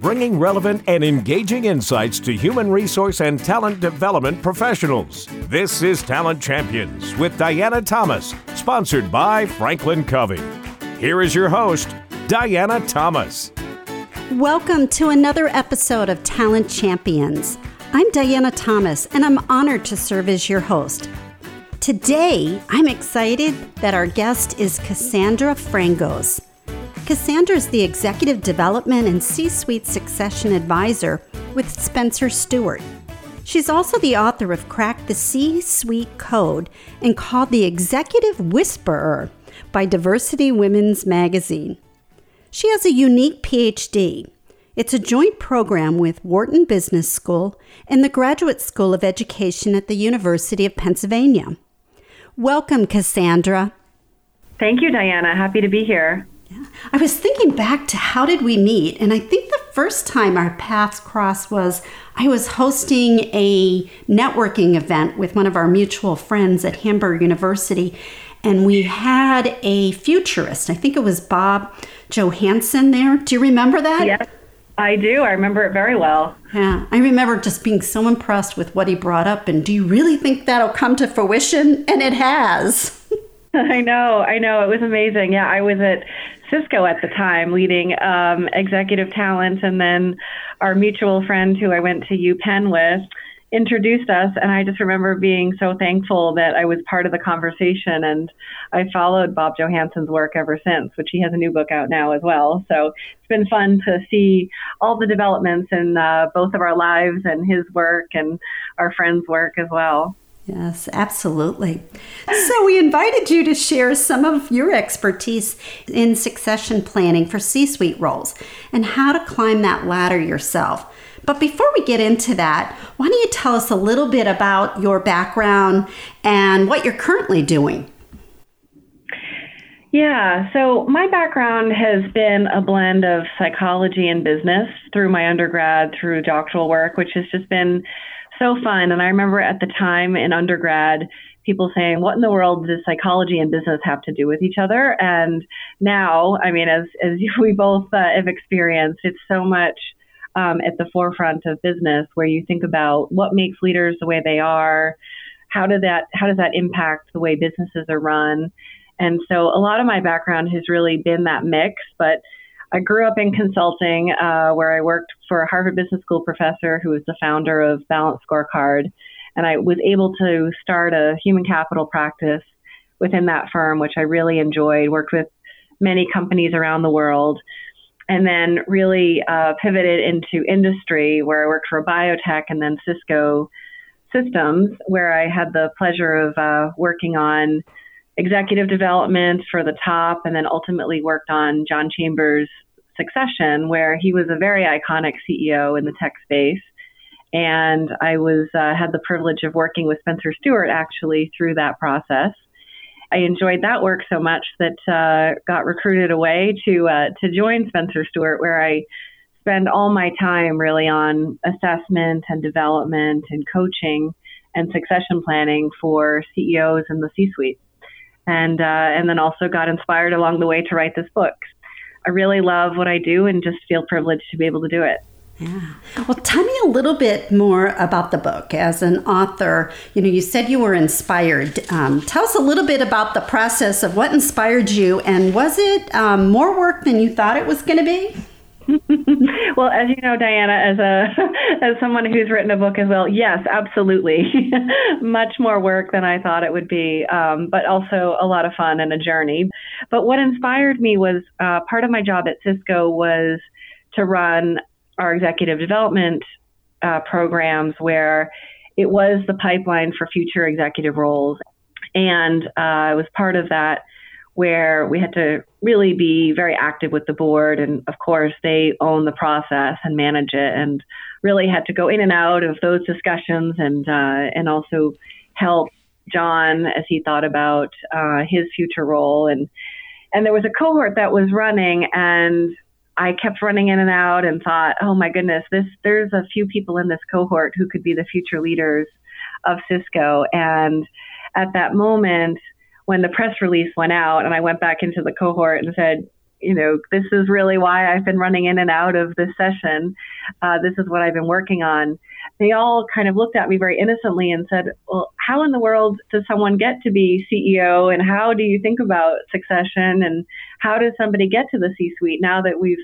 bringing relevant and engaging insights to human resource and talent development professionals. This is Talent Champions with Diana Thomas, sponsored by Franklin Covey. Here is your host, Diana Thomas. Welcome to another episode of Talent Champions. I'm Diana Thomas, and I'm honored to serve as your host. Today, I'm excited that our guest is Cassandra Frangos. Cassandra is the Executive Development and C Suite Succession Advisor with Spencer Stuart. She's also the author of Crack the C Suite Code and called the Executive Whisperer by Diversity Women's Magazine. She has a unique PhD. It's a joint program with Wharton Business School and the Graduate School of Education at the University of Pennsylvania. Welcome, Cassandra. Thank you, Diana. Happy to be here. Yeah. I was thinking back to how did we meet, and I think the first time our paths crossed was I was hosting a networking event with one of our mutual friends at Hamburger University, and we had a futurist. I think it was Bob Johansen there. Do you remember that? Yes, I do. I remember it very well. Yeah, I remember just being so impressed with what he brought up. And do you really think that'll come to fruition? And it has. I know, I know. It was amazing. Yeah, I was at Cisco at the time, leading um, executive talent, and then our mutual friend who I went to UPenn with introduced us and I just remember being so thankful that I was part of the conversation and I followed Bob Johansen's work ever since, which he has a new book out now as well. So it's been fun to see all the developments in uh, both of our lives and his work and our friends' work as well. Yes, absolutely. So, we invited you to share some of your expertise in succession planning for C suite roles and how to climb that ladder yourself. But before we get into that, why don't you tell us a little bit about your background and what you're currently doing? Yeah, so my background has been a blend of psychology and business through my undergrad, through doctoral work, which has just been so fun. And I remember at the time in undergrad, people saying, "What in the world does psychology and business have to do with each other?" And now, I mean, as as we both uh, have experienced, it's so much um, at the forefront of business, where you think about what makes leaders the way they are, how did that how does that impact the way businesses are run, and so a lot of my background has really been that mix, but I grew up in consulting, uh, where I worked for a Harvard Business School professor who was the founder of Balanced Scorecard. And I was able to start a human capital practice within that firm, which I really enjoyed, worked with many companies around the world, and then really uh, pivoted into industry, where I worked for biotech and then Cisco Systems, where I had the pleasure of uh, working on executive development for the top, and then ultimately worked on John Chambers' succession, where he was a very iconic CEO in the tech space. And I was uh, had the privilege of working with Spencer Stuart actually through that process. I enjoyed that work so much that uh, got recruited away to uh, to join Spencer Stuart, where I spend all my time really on assessment and development and coaching and succession planning for CEOs in the C-suite and uh, and then also got inspired along the way to write this book. I really love what I do and just feel privileged to be able to do it. Yeah. Well, tell me a little bit more about the book. As an author, you know, you said you were inspired. Um, tell us a little bit about the process of what inspired you, and was it um, more work than you thought it was going to be? well, as you know, Diana, as a as someone who's written a book as well, yes, absolutely, much more work than I thought it would be, um, but also a lot of fun and a journey. But what inspired me was uh, part of my job at Cisco was to run our executive development uh, programs where it was the pipeline for future executive roles, and uh, I was part of that where we had to really be very active with the board. And of course, they own the process and manage it, and really had to go in and out of those discussions and uh, and also help John as he thought about uh, his future role. And and there was a cohort that was running, and I kept running in and out and thought, oh my goodness, this there's a few people in this cohort who could be the future leaders of Cisco. And at that moment, when the press release went out and I went back into the cohort and said, you know, this is really why I've been running in and out of this session. Uh, this is what I've been working on. They all kind of looked at me very innocently and said, Well, how in the world does someone get to be CEO? And how do you think about succession? And how does somebody get to the C suite now that we've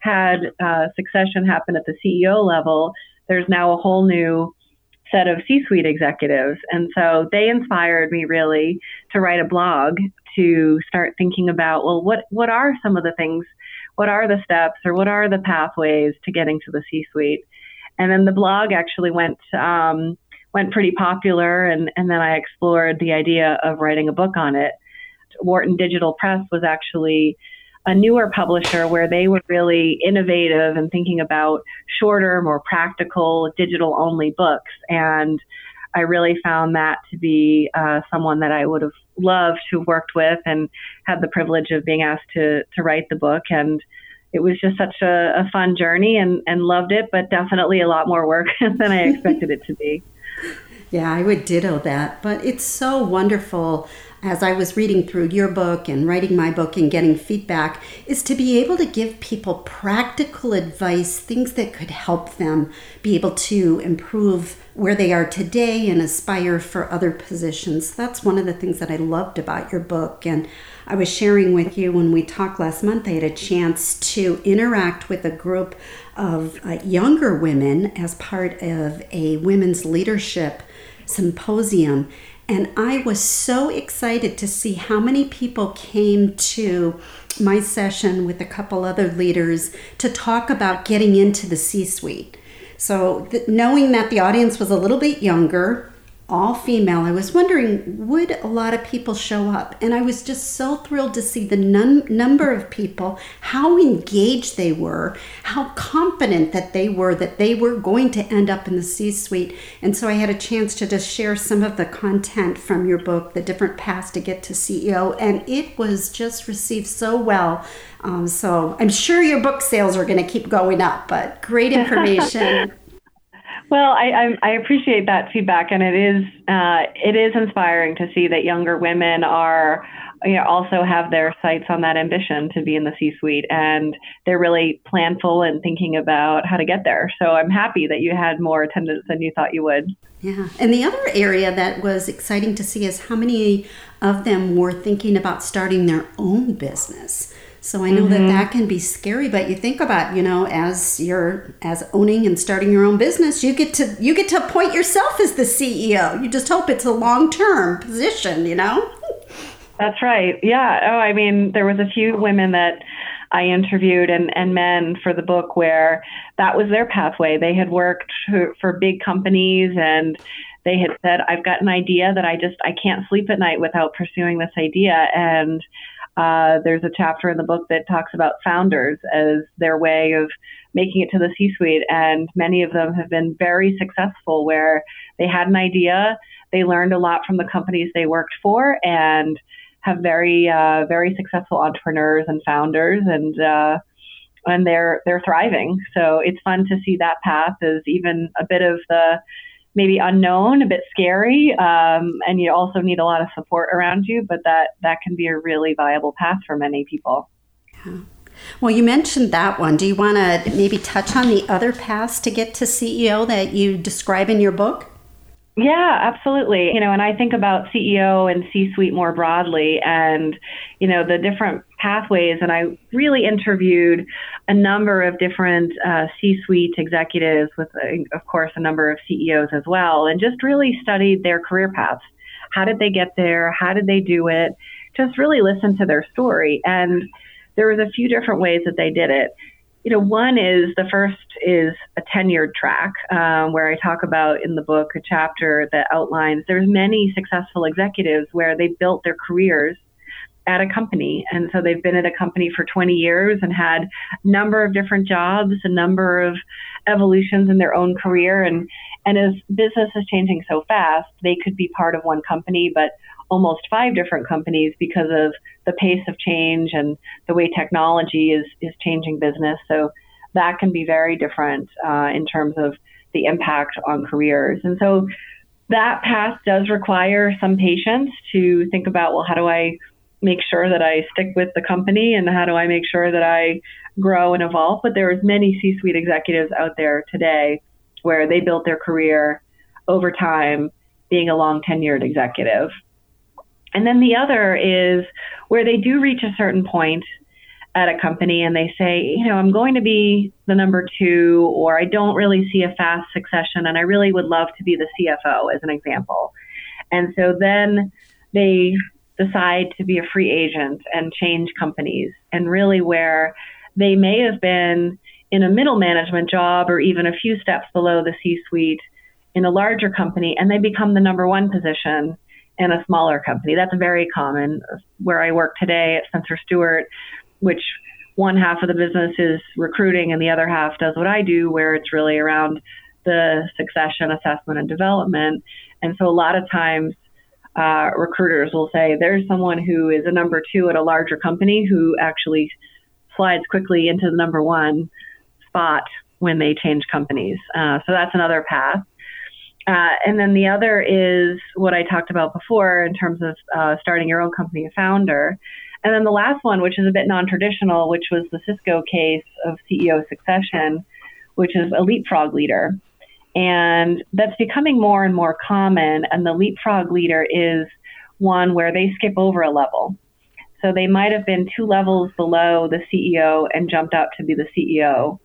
had uh, succession happen at the CEO level? There's now a whole new set of C suite executives. And so they inspired me really to write a blog to start thinking about well, what, what are some of the things, what are the steps, or what are the pathways to getting to the C suite? And then the blog actually went. Um, went pretty popular and, and then I explored the idea of writing a book on it. Wharton Digital Press was actually a newer publisher where they were really innovative and thinking about shorter, more practical, digital only books. And I really found that to be uh, someone that I would have loved to have worked with and had the privilege of being asked to, to write the book. And it was just such a, a fun journey and, and loved it, but definitely a lot more work than I expected it to be. Yeah, I would ditto that. But it's so wonderful as I was reading through your book and writing my book and getting feedback is to be able to give people practical advice, things that could help them be able to improve where they are today and aspire for other positions. That's one of the things that I loved about your book. And I was sharing with you when we talked last month, I had a chance to interact with a group of uh, younger women as part of a women's leadership symposium. And I was so excited to see how many people came to my session with a couple other leaders to talk about getting into the C suite. So, th- knowing that the audience was a little bit younger, all female. I was wondering, would a lot of people show up? And I was just so thrilled to see the num- number of people, how engaged they were, how confident that they were that they were going to end up in the C suite. And so I had a chance to just share some of the content from your book, The Different Paths to Get to CEO, and it was just received so well. Um, so I'm sure your book sales are going to keep going up, but great information. Well, I, I, I, appreciate that feedback, and it is uh, it is inspiring to see that younger women are you know, also have their sights on that ambition to be in the C-suite, and they're really planful and thinking about how to get there. So I'm happy that you had more attendance than you thought you would. Yeah, and the other area that was exciting to see is how many of them were thinking about starting their own business. So I know mm-hmm. that that can be scary, but you think about, you know, as you're as owning and starting your own business, you get to you get to appoint yourself as the CEO. You just hope it's a long-term position, you know? That's right. Yeah. Oh, I mean, there was a few women that I interviewed and, and men for the book where that was their pathway. They had worked for big companies and they had said, I've got an idea that I just I can't sleep at night without pursuing this idea and uh, there's a chapter in the book that talks about founders as their way of making it to the C suite. And many of them have been very successful where they had an idea, they learned a lot from the companies they worked for, and have very, uh, very successful entrepreneurs and founders. And, uh, and they're they're thriving. So it's fun to see that path as even a bit of the maybe unknown, a bit scary, um, and you also need a lot of support around you. But that that can be a really viable path for many people. Yeah. Well, you mentioned that one. Do you want to maybe touch on the other paths to get to CEO that you describe in your book? Yeah, absolutely. You know, and I think about CEO and C suite more broadly and, you know, the different pathways. And I really interviewed a number of different uh, C suite executives with, uh, of course, a number of CEOs as well, and just really studied their career paths. How did they get there? How did they do it? Just really listen to their story. And there was a few different ways that they did it you know, one is the first is a tenured track um, where I talk about in the book a chapter that outlines there's many successful executives where they built their careers at a company. And so they've been at a company for 20 years and had a number of different jobs, a number of evolutions in their own career. And, and as business is changing so fast, they could be part of one company, but almost five different companies because of the pace of change and the way technology is is changing business. So that can be very different uh, in terms of the impact on careers. And so that path does require some patience to think about well, how do I make sure that I stick with the company and how do I make sure that I grow and evolve. But there is many C-suite executives out there today where they built their career over time being a long tenured executive. And then the other is where they do reach a certain point at a company and they say, you know, I'm going to be the number two, or I don't really see a fast succession, and I really would love to be the CFO, as an example. And so then they decide to be a free agent and change companies, and really where they may have been in a middle management job or even a few steps below the C suite in a larger company, and they become the number one position in a smaller company. That's very common. Where I work today at Spencer Stuart, which one half of the business is recruiting and the other half does what I do, where it's really around the succession assessment and development. And so a lot of times, uh, recruiters will say there's someone who is a number two at a larger company who actually slides quickly into the number one spot when they change companies. Uh, so that's another path. Uh, and then the other is what I talked about before in terms of uh, starting your own company, a founder. And then the last one, which is a bit non traditional, which was the Cisco case of CEO succession, which is a leapfrog leader. And that's becoming more and more common. And the leapfrog leader is one where they skip over a level. So they might have been two levels below the CEO and jumped up to be the CEO,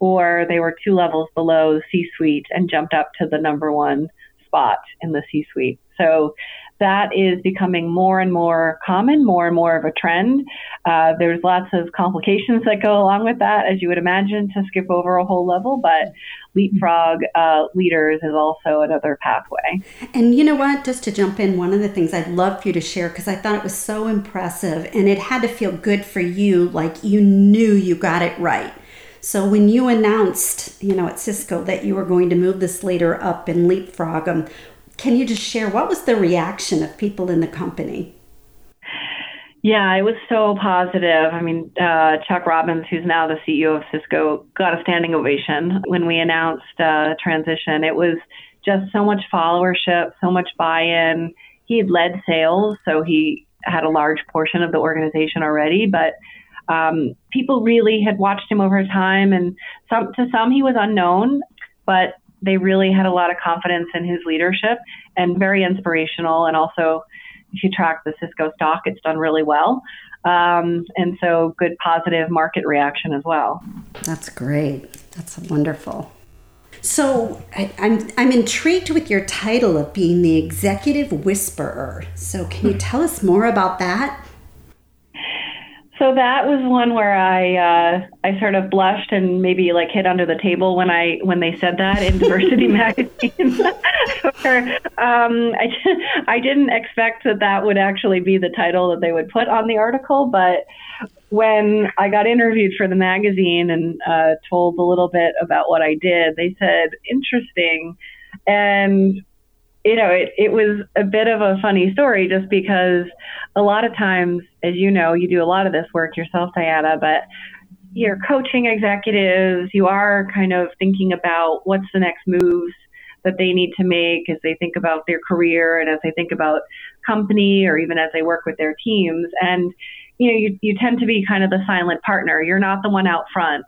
or they were two levels below the C suite and jumped up to the number one spot in the C suite. So that is becoming more and more common, more and more of a trend. Uh, there's lots of complications that go along with that, as you would imagine, to skip over a whole level, but leapfrog uh, leaders is also another pathway. And you know what? Just to jump in, one of the things I'd love for you to share, because I thought it was so impressive and it had to feel good for you, like you knew you got it right. So when you announced, you know, at Cisco that you were going to move this leader up in Leapfrog, um, can you just share what was the reaction of people in the company? Yeah, it was so positive. I mean, uh, Chuck Robbins, who's now the CEO of Cisco, got a standing ovation when we announced uh, transition. It was just so much followership, so much buy-in. He had led sales, so he had a large portion of the organization already, but um, people really had watched him over time, and some to some he was unknown, but they really had a lot of confidence in his leadership and very inspirational. And also, if you track the Cisco stock, it's done really well. Um, and so, good positive market reaction as well. That's great. That's wonderful. So I, I'm, I'm intrigued with your title of being the executive whisperer. So can you tell us more about that? So that was one where I uh, I sort of blushed and maybe like hit under the table when I when they said that in Diversity magazine. um, I I didn't expect that that would actually be the title that they would put on the article, but when I got interviewed for the magazine and uh, told a little bit about what I did, they said interesting, and you know, it, it was a bit of a funny story just because a lot of times, as you know, you do a lot of this work yourself, Diana, but you're coaching executives, you are kind of thinking about what's the next moves that they need to make as they think about their career and as they think about company or even as they work with their teams. And, you know, you, you tend to be kind of the silent partner. You're not the one out front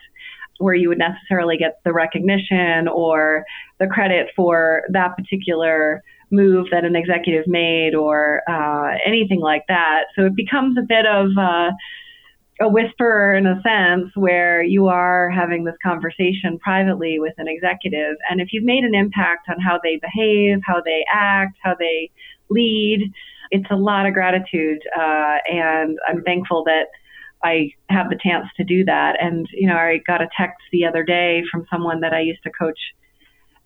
where you would necessarily get the recognition or the credit for that particular move that an executive made or uh, anything like that. So it becomes a bit of uh, a whisperer in a sense where you are having this conversation privately with an executive. And if you've made an impact on how they behave, how they act, how they lead, it's a lot of gratitude. Uh, and I'm thankful that I have the chance to do that. And, you know, I got a text the other day from someone that I used to coach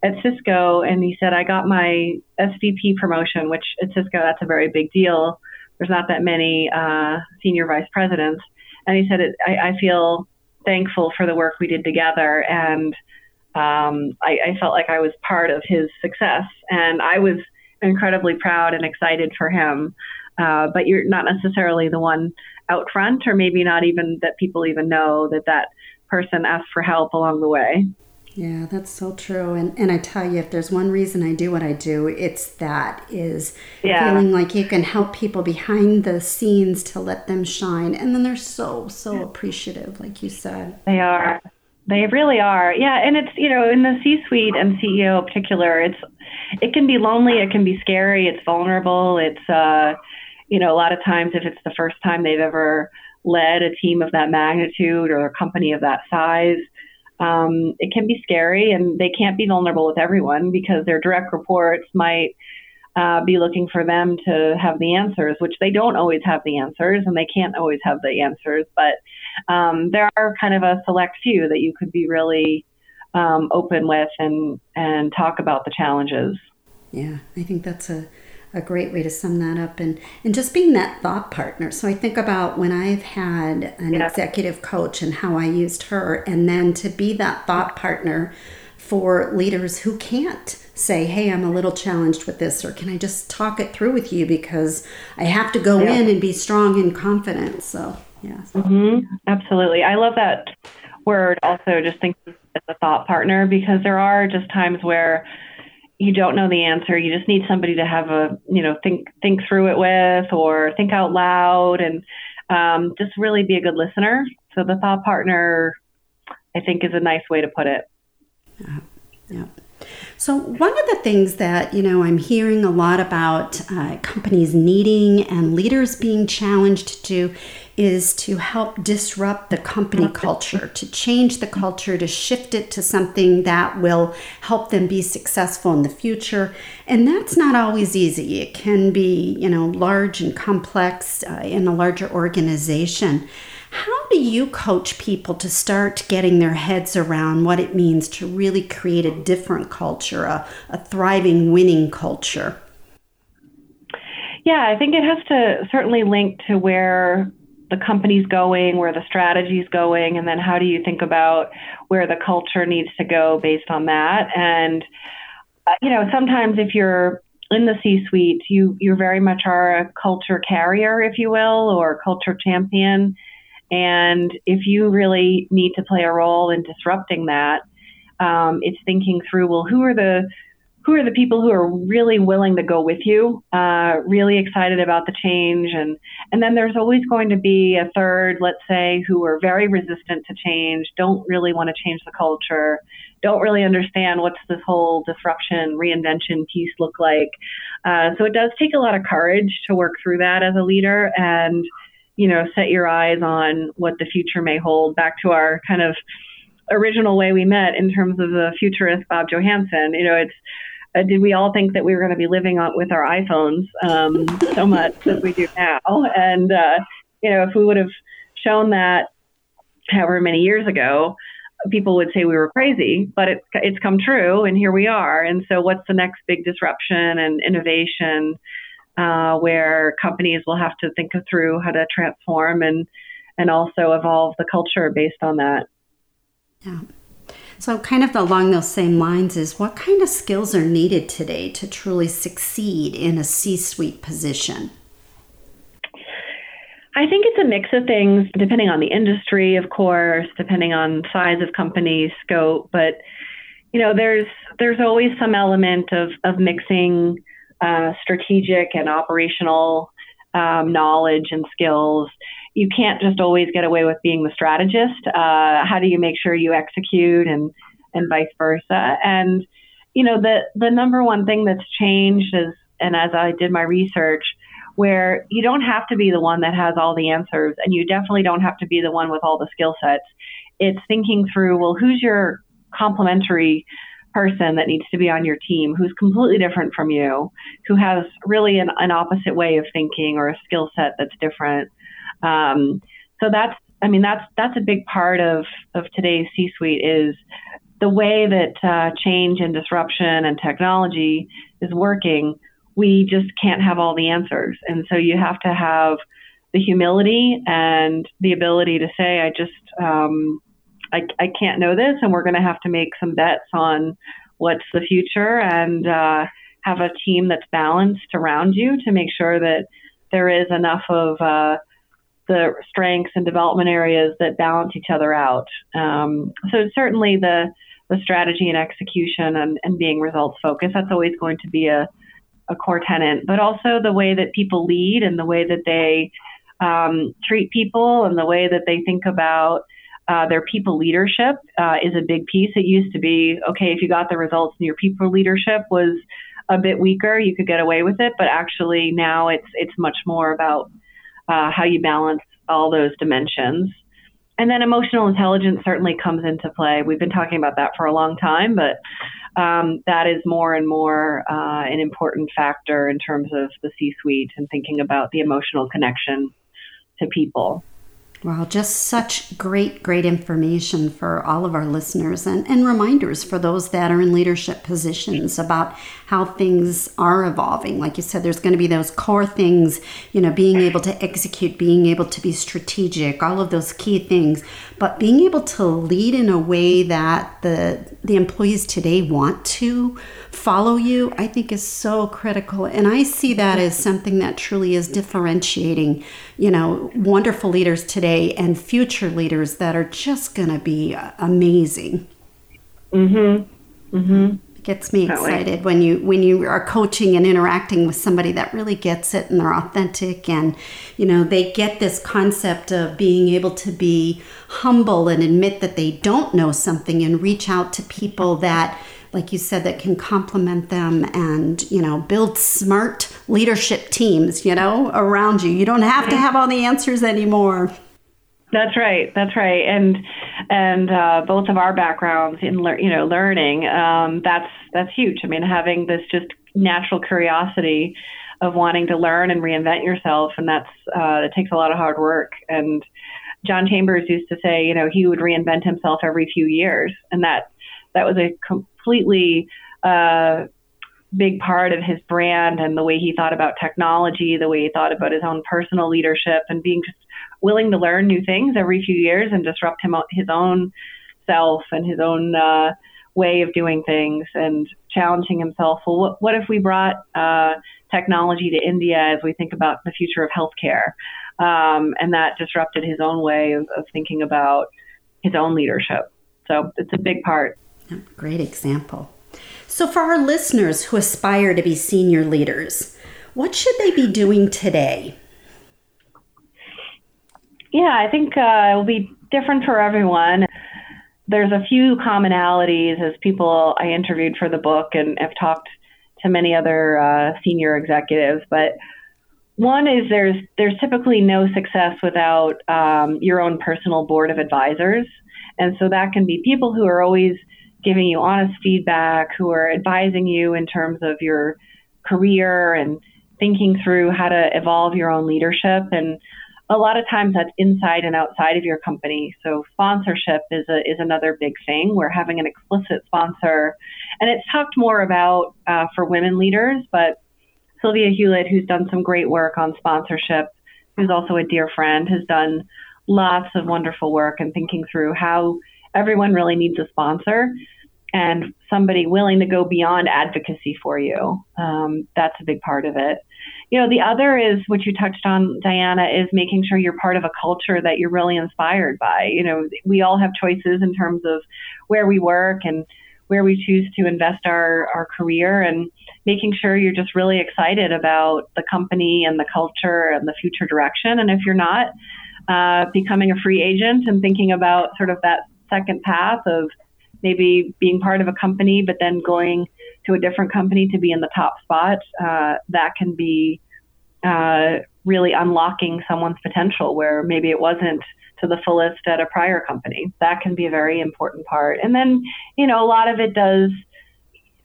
at Cisco, and he said, I got my SVP promotion, which at Cisco, that's a very big deal. There's not that many uh, senior vice presidents. And he said, I, I feel thankful for the work we did together. And um, I, I felt like I was part of his success. And I was incredibly proud and excited for him. Uh, but you're not necessarily the one out front, or maybe not even that people even know that that person asked for help along the way. Yeah, that's so true. And and I tell you, if there's one reason I do what I do, it's that is yeah. feeling like you can help people behind the scenes to let them shine. And then they're so, so appreciative, like you said. They are. They really are. Yeah, and it's you know, in the C suite and CEO in particular, it's it can be lonely, it can be scary, it's vulnerable, it's uh you know, a lot of times if it's the first time they've ever led a team of that magnitude or a company of that size, um, it can be scary and they can't be vulnerable with everyone because their direct reports might uh, be looking for them to have the answers, which they don't always have the answers and they can't always have the answers. But um, there are kind of a select few that you could be really um, open with and, and talk about the challenges. Yeah, I think that's a a great way to sum that up and and just being that thought partner so i think about when i've had an yeah. executive coach and how i used her and then to be that thought partner for leaders who can't say hey i'm a little challenged with this or can i just talk it through with you because i have to go yeah. in and be strong and confident so yeah mm-hmm. absolutely i love that word also just thinking as a thought partner because there are just times where you don't know the answer. You just need somebody to have a, you know, think think through it with or think out loud and um, just really be a good listener. So the thought partner, I think, is a nice way to put it. Yeah. yeah. So, one of the things that, you know, I'm hearing a lot about uh, companies needing and leaders being challenged to is to help disrupt the company culture, to change the culture, to shift it to something that will help them be successful in the future. And that's not always easy. It can be, you know, large and complex uh, in a larger organization. How do you coach people to start getting their heads around what it means to really create a different culture, a, a thriving, winning culture? Yeah, I think it has to certainly link to where the company's going, where the strategy's going, and then how do you think about where the culture needs to go based on that? And uh, you know, sometimes if you're in the C-suite, you you very much are a culture carrier, if you will, or culture champion. And if you really need to play a role in disrupting that, um, it's thinking through, well, who are the who are the people who are really willing to go with you, uh, really excited about the change, and and then there's always going to be a third, let's say, who are very resistant to change, don't really want to change the culture, don't really understand what's this whole disruption, reinvention piece look like. Uh, so it does take a lot of courage to work through that as a leader, and you know, set your eyes on what the future may hold. Back to our kind of original way we met in terms of the futurist Bob Johansen. You know, it's uh, did we all think that we were going to be living on with our iPhones um, so much as we do now? And uh, you know, if we would have shown that however many years ago, people would say we were crazy, but it's it's come true, and here we are. And so, what's the next big disruption and innovation uh, where companies will have to think through how to transform and and also evolve the culture based on that? Yeah. So, kind of along those same lines, is what kind of skills are needed today to truly succeed in a C suite position? I think it's a mix of things, depending on the industry, of course, depending on size of company, scope. But you know, there's there's always some element of of mixing uh, strategic and operational um, knowledge and skills you can't just always get away with being the strategist. Uh, how do you make sure you execute and and vice versa? And you know the the number one thing that's changed is, and as I did my research, where you don't have to be the one that has all the answers, and you definitely don't have to be the one with all the skill sets. It's thinking through, well, who's your complementary person that needs to be on your team who's completely different from you, who has really an, an opposite way of thinking or a skill set that's different. Um, so that's, I mean, that's that's a big part of of today's C-suite is the way that uh, change and disruption and technology is working. We just can't have all the answers, and so you have to have the humility and the ability to say, I just um, I, I can't know this, and we're going to have to make some bets on what's the future and uh, have a team that's balanced around you to make sure that there is enough of uh, the strengths and development areas that balance each other out. Um, so certainly the the strategy and execution and, and being results focused. That's always going to be a, a core tenant, but also the way that people lead and the way that they um, treat people and the way that they think about uh, their people leadership uh, is a big piece. It used to be okay if you got the results and your people leadership was a bit weaker, you could get away with it. But actually, now it's it's much more about uh, how you balance all those dimensions. And then emotional intelligence certainly comes into play. We've been talking about that for a long time, but um, that is more and more uh, an important factor in terms of the C suite and thinking about the emotional connection to people. Wow, just such great, great information for all of our listeners and, and reminders for those that are in leadership positions about how things are evolving. Like you said, there's going to be those core things, you know, being able to execute, being able to be strategic, all of those key things, but being able to lead in a way that the the employees today want to follow you, I think is so critical. And I see that as something that truly is differentiating, you know, wonderful leaders today and future leaders that are just going to be amazing. Mhm. Mhm gets me excited when you when you are coaching and interacting with somebody that really gets it and they're authentic and you know they get this concept of being able to be humble and admit that they don't know something and reach out to people that like you said, that can complement them and, you know, build smart leadership teams, you know, around you. You don't have to have all the answers anymore. That's right. That's right. And and uh, both of our backgrounds in le- you know learning um, that's that's huge. I mean, having this just natural curiosity of wanting to learn and reinvent yourself, and that's uh, it takes a lot of hard work. And John Chambers used to say, you know, he would reinvent himself every few years, and that that was a completely uh, big part of his brand and the way he thought about technology, the way he thought about his own personal leadership, and being just willing to learn new things every few years and disrupt him his own self and his own uh, way of doing things and challenging himself. Well, what, what if we brought uh, technology to India as we think about the future of healthcare? Um, and that disrupted his own way of, of thinking about his own leadership. So it's a big part. Great example. So, for our listeners who aspire to be senior leaders, what should they be doing today? Yeah, I think uh, it will be different for everyone. There's a few commonalities as people I interviewed for the book and have talked to many other uh, senior executives, but one is there's there's typically no success without um, your own personal board of advisors, and so that can be people who are always giving you honest feedback, who are advising you in terms of your career and thinking through how to evolve your own leadership. And a lot of times that's inside and outside of your company. So sponsorship is a, is another big thing. We're having an explicit sponsor, and it's talked more about uh, for women leaders. But Sylvia Hewlett, who's done some great work on sponsorship, who's also a dear friend, has done lots of wonderful work and thinking through how everyone really needs a sponsor and somebody willing to go beyond advocacy for you. Um, that's a big part of it. You know, the other is what you touched on, Diana, is making sure you're part of a culture that you're really inspired by. You know, we all have choices in terms of where we work and where we choose to invest our, our career and making sure you're just really excited about the company and the culture and the future direction. And if you're not, uh, becoming a free agent and thinking about sort of that second path of maybe being part of a company, but then going to a different company to be in the top spot, uh, that can be uh, really unlocking someone's potential where maybe it wasn't to the fullest at a prior company. That can be a very important part. And then, you know, a lot of it does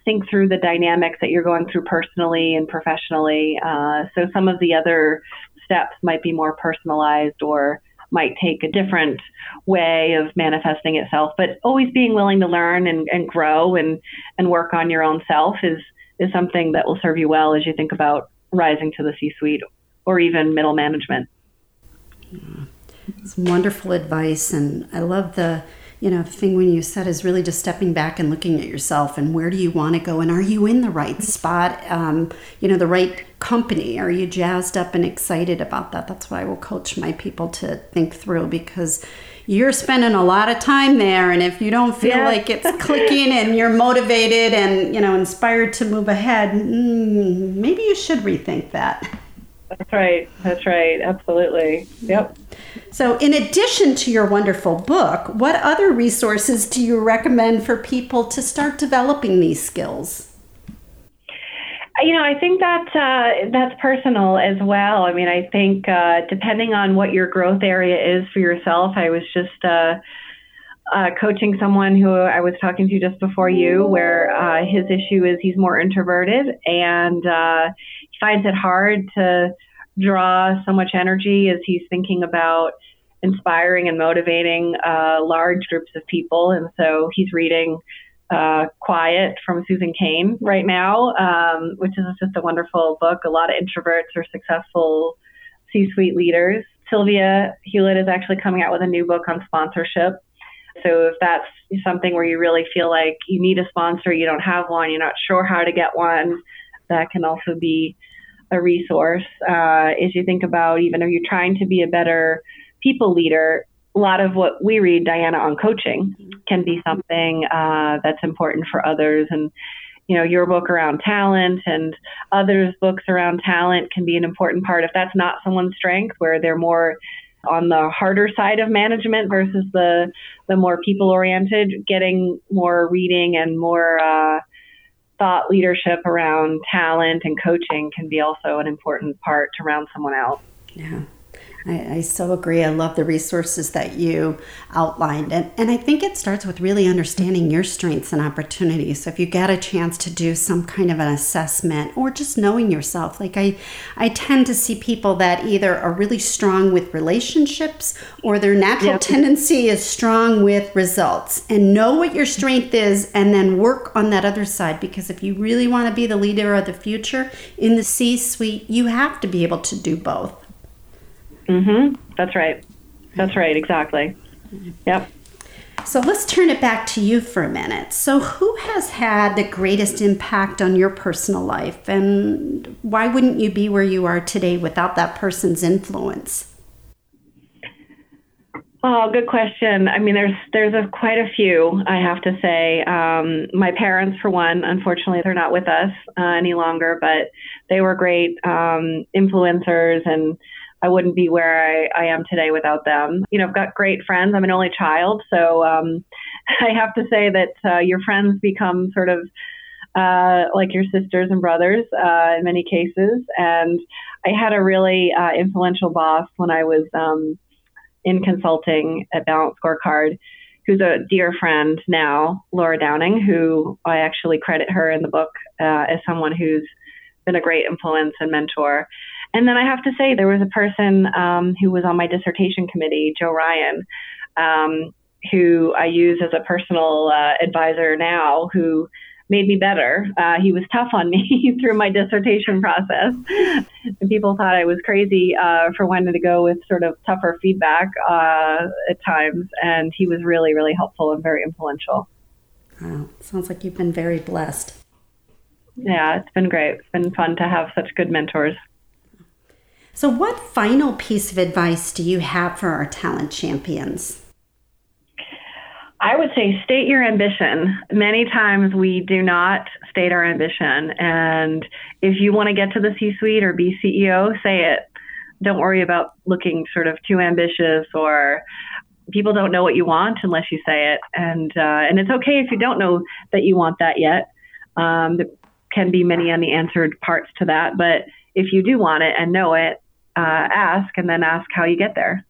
think through the dynamics that you're going through personally and professionally. Uh, so some of the other steps might be more personalized or might take a different way of manifesting itself. But always being willing to learn and, and grow and, and work on your own self is, is something that will serve you well as you think about rising to the C suite or even middle management. It's wonderful advice. And I love the you know, the thing when you said is really just stepping back and looking at yourself and where do you want to go and are you in the right spot? Um, you know, the right company? Are you jazzed up and excited about that? That's what I will coach my people to think through because you're spending a lot of time there. And if you don't feel yeah. like it's clicking and you're motivated and, you know, inspired to move ahead, mm, maybe you should rethink that. That's right. That's right. Absolutely. Yep. So, in addition to your wonderful book, what other resources do you recommend for people to start developing these skills? You know, I think that uh, that's personal as well. I mean, I think uh, depending on what your growth area is for yourself, I was just uh, uh, coaching someone who I was talking to just before you, where uh, his issue is he's more introverted and uh, finds it hard to draw so much energy as he's thinking about inspiring and motivating uh, large groups of people. And so he's reading uh, Quiet from Susan Cain right now, um, which is just a wonderful book. A lot of introverts are successful C suite leaders. Sylvia Hewlett is actually coming out with a new book on sponsorship. So if that's something where you really feel like you need a sponsor, you don't have one, you're not sure how to get one, that can also be a resource. Uh, as you think about even if you're trying to be a better people leader, a lot of what we read, Diana, on coaching can be something uh, that's important for others. And, you know, your book around talent and others' books around talent can be an important part if that's not someone's strength, where they're more on the harder side of management versus the the more people oriented getting more reading and more uh, thought leadership around talent and coaching can be also an important part to round someone out. Yeah I, I, so agree. I love the resources that you outlined. And, and I think it starts with really understanding your strengths and opportunities. So if you get a chance to do some kind of an assessment or just knowing yourself, like I, I tend to see people that either are really strong with relationships or their natural yep. tendency is strong with results. And know what your strength is and then work on that other side. Because if you really want to be the leader of the future in the C suite, you have to be able to do both. Mm-hmm. That's right. That's right. Exactly. Yep. So let's turn it back to you for a minute. So, who has had the greatest impact on your personal life, and why wouldn't you be where you are today without that person's influence? Oh, good question. I mean, there's there's a, quite a few. I have to say, um, my parents, for one, unfortunately, they're not with us uh, any longer, but they were great um, influencers and I wouldn't be where I, I am today without them. You know, I've got great friends. I'm an only child, so um, I have to say that uh, your friends become sort of uh, like your sisters and brothers uh, in many cases. And I had a really uh, influential boss when I was um, in consulting at Balance Scorecard, who's a dear friend now, Laura Downing, who I actually credit her in the book uh, as someone who's been a great influence and mentor. And then I have to say, there was a person um, who was on my dissertation committee, Joe Ryan, um, who I use as a personal uh, advisor now, who made me better. Uh, he was tough on me through my dissertation process. and people thought I was crazy uh, for wanting to go with sort of tougher feedback uh, at times. And he was really, really helpful and very influential. Wow. Sounds like you've been very blessed. Yeah, it's been great. It's been fun to have such good mentors. So, what final piece of advice do you have for our talent champions? I would say state your ambition. Many times we do not state our ambition. And if you want to get to the C suite or be CEO, say it. Don't worry about looking sort of too ambitious or people don't know what you want unless you say it. And, uh, and it's okay if you don't know that you want that yet. Um, there can be many unanswered parts to that. But if you do want it and know it, uh, ask and then ask how you get there.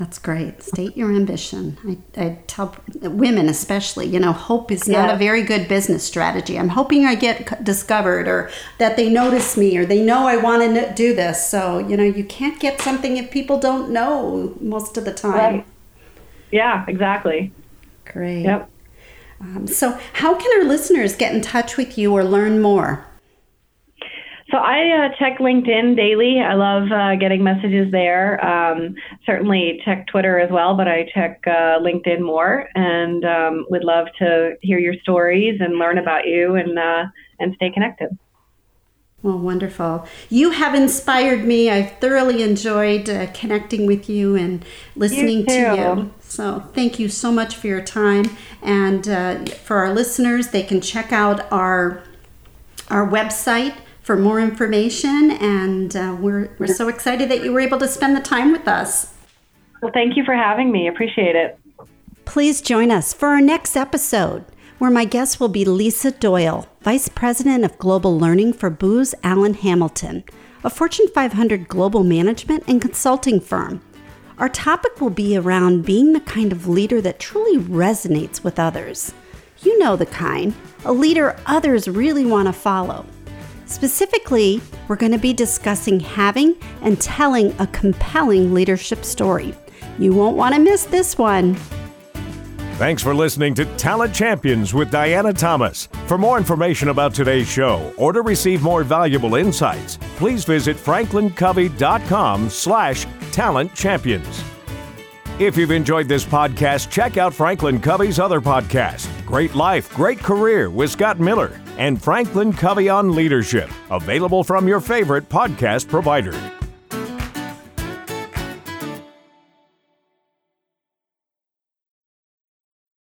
That's great. State your ambition. I, I, tell women, especially, you know, hope is not yeah. a very good business strategy. I'm hoping I get discovered or that they notice me or they know I want to do this. So, you know, you can't get something if people don't know most of the time. Right. Yeah, exactly. Great. Yep. Um, so, how can our listeners get in touch with you or learn more? So I uh, check LinkedIn daily. I love uh, getting messages there. Um, certainly check Twitter as well, but I check uh, LinkedIn more, and um, would love to hear your stories and learn about you and uh, and stay connected. Well, wonderful. You have inspired me. I've thoroughly enjoyed uh, connecting with you and listening You to you. So, thank you so much for your time. And uh, for our listeners, they can check out our our website for more information. And uh, we're we're so excited that you were able to spend the time with us. Well, thank you for having me. Appreciate it. Please join us for our next episode, where my guest will be Lisa Doyle, Vice President of Global Learning for Booz Allen Hamilton, a Fortune 500 global management and consulting firm. Our topic will be around being the kind of leader that truly resonates with others. You know the kind, a leader others really want to follow. Specifically, we're going to be discussing having and telling a compelling leadership story. You won't want to miss this one. Thanks for listening to Talent Champions with Diana Thomas. For more information about today's show or to receive more valuable insights, please visit franklincovey.com slash talent champions. If you've enjoyed this podcast, check out Franklin Covey's other podcast, Great Life, Great Career with Scott Miller, and Franklin Covey on Leadership, available from your favorite podcast provider.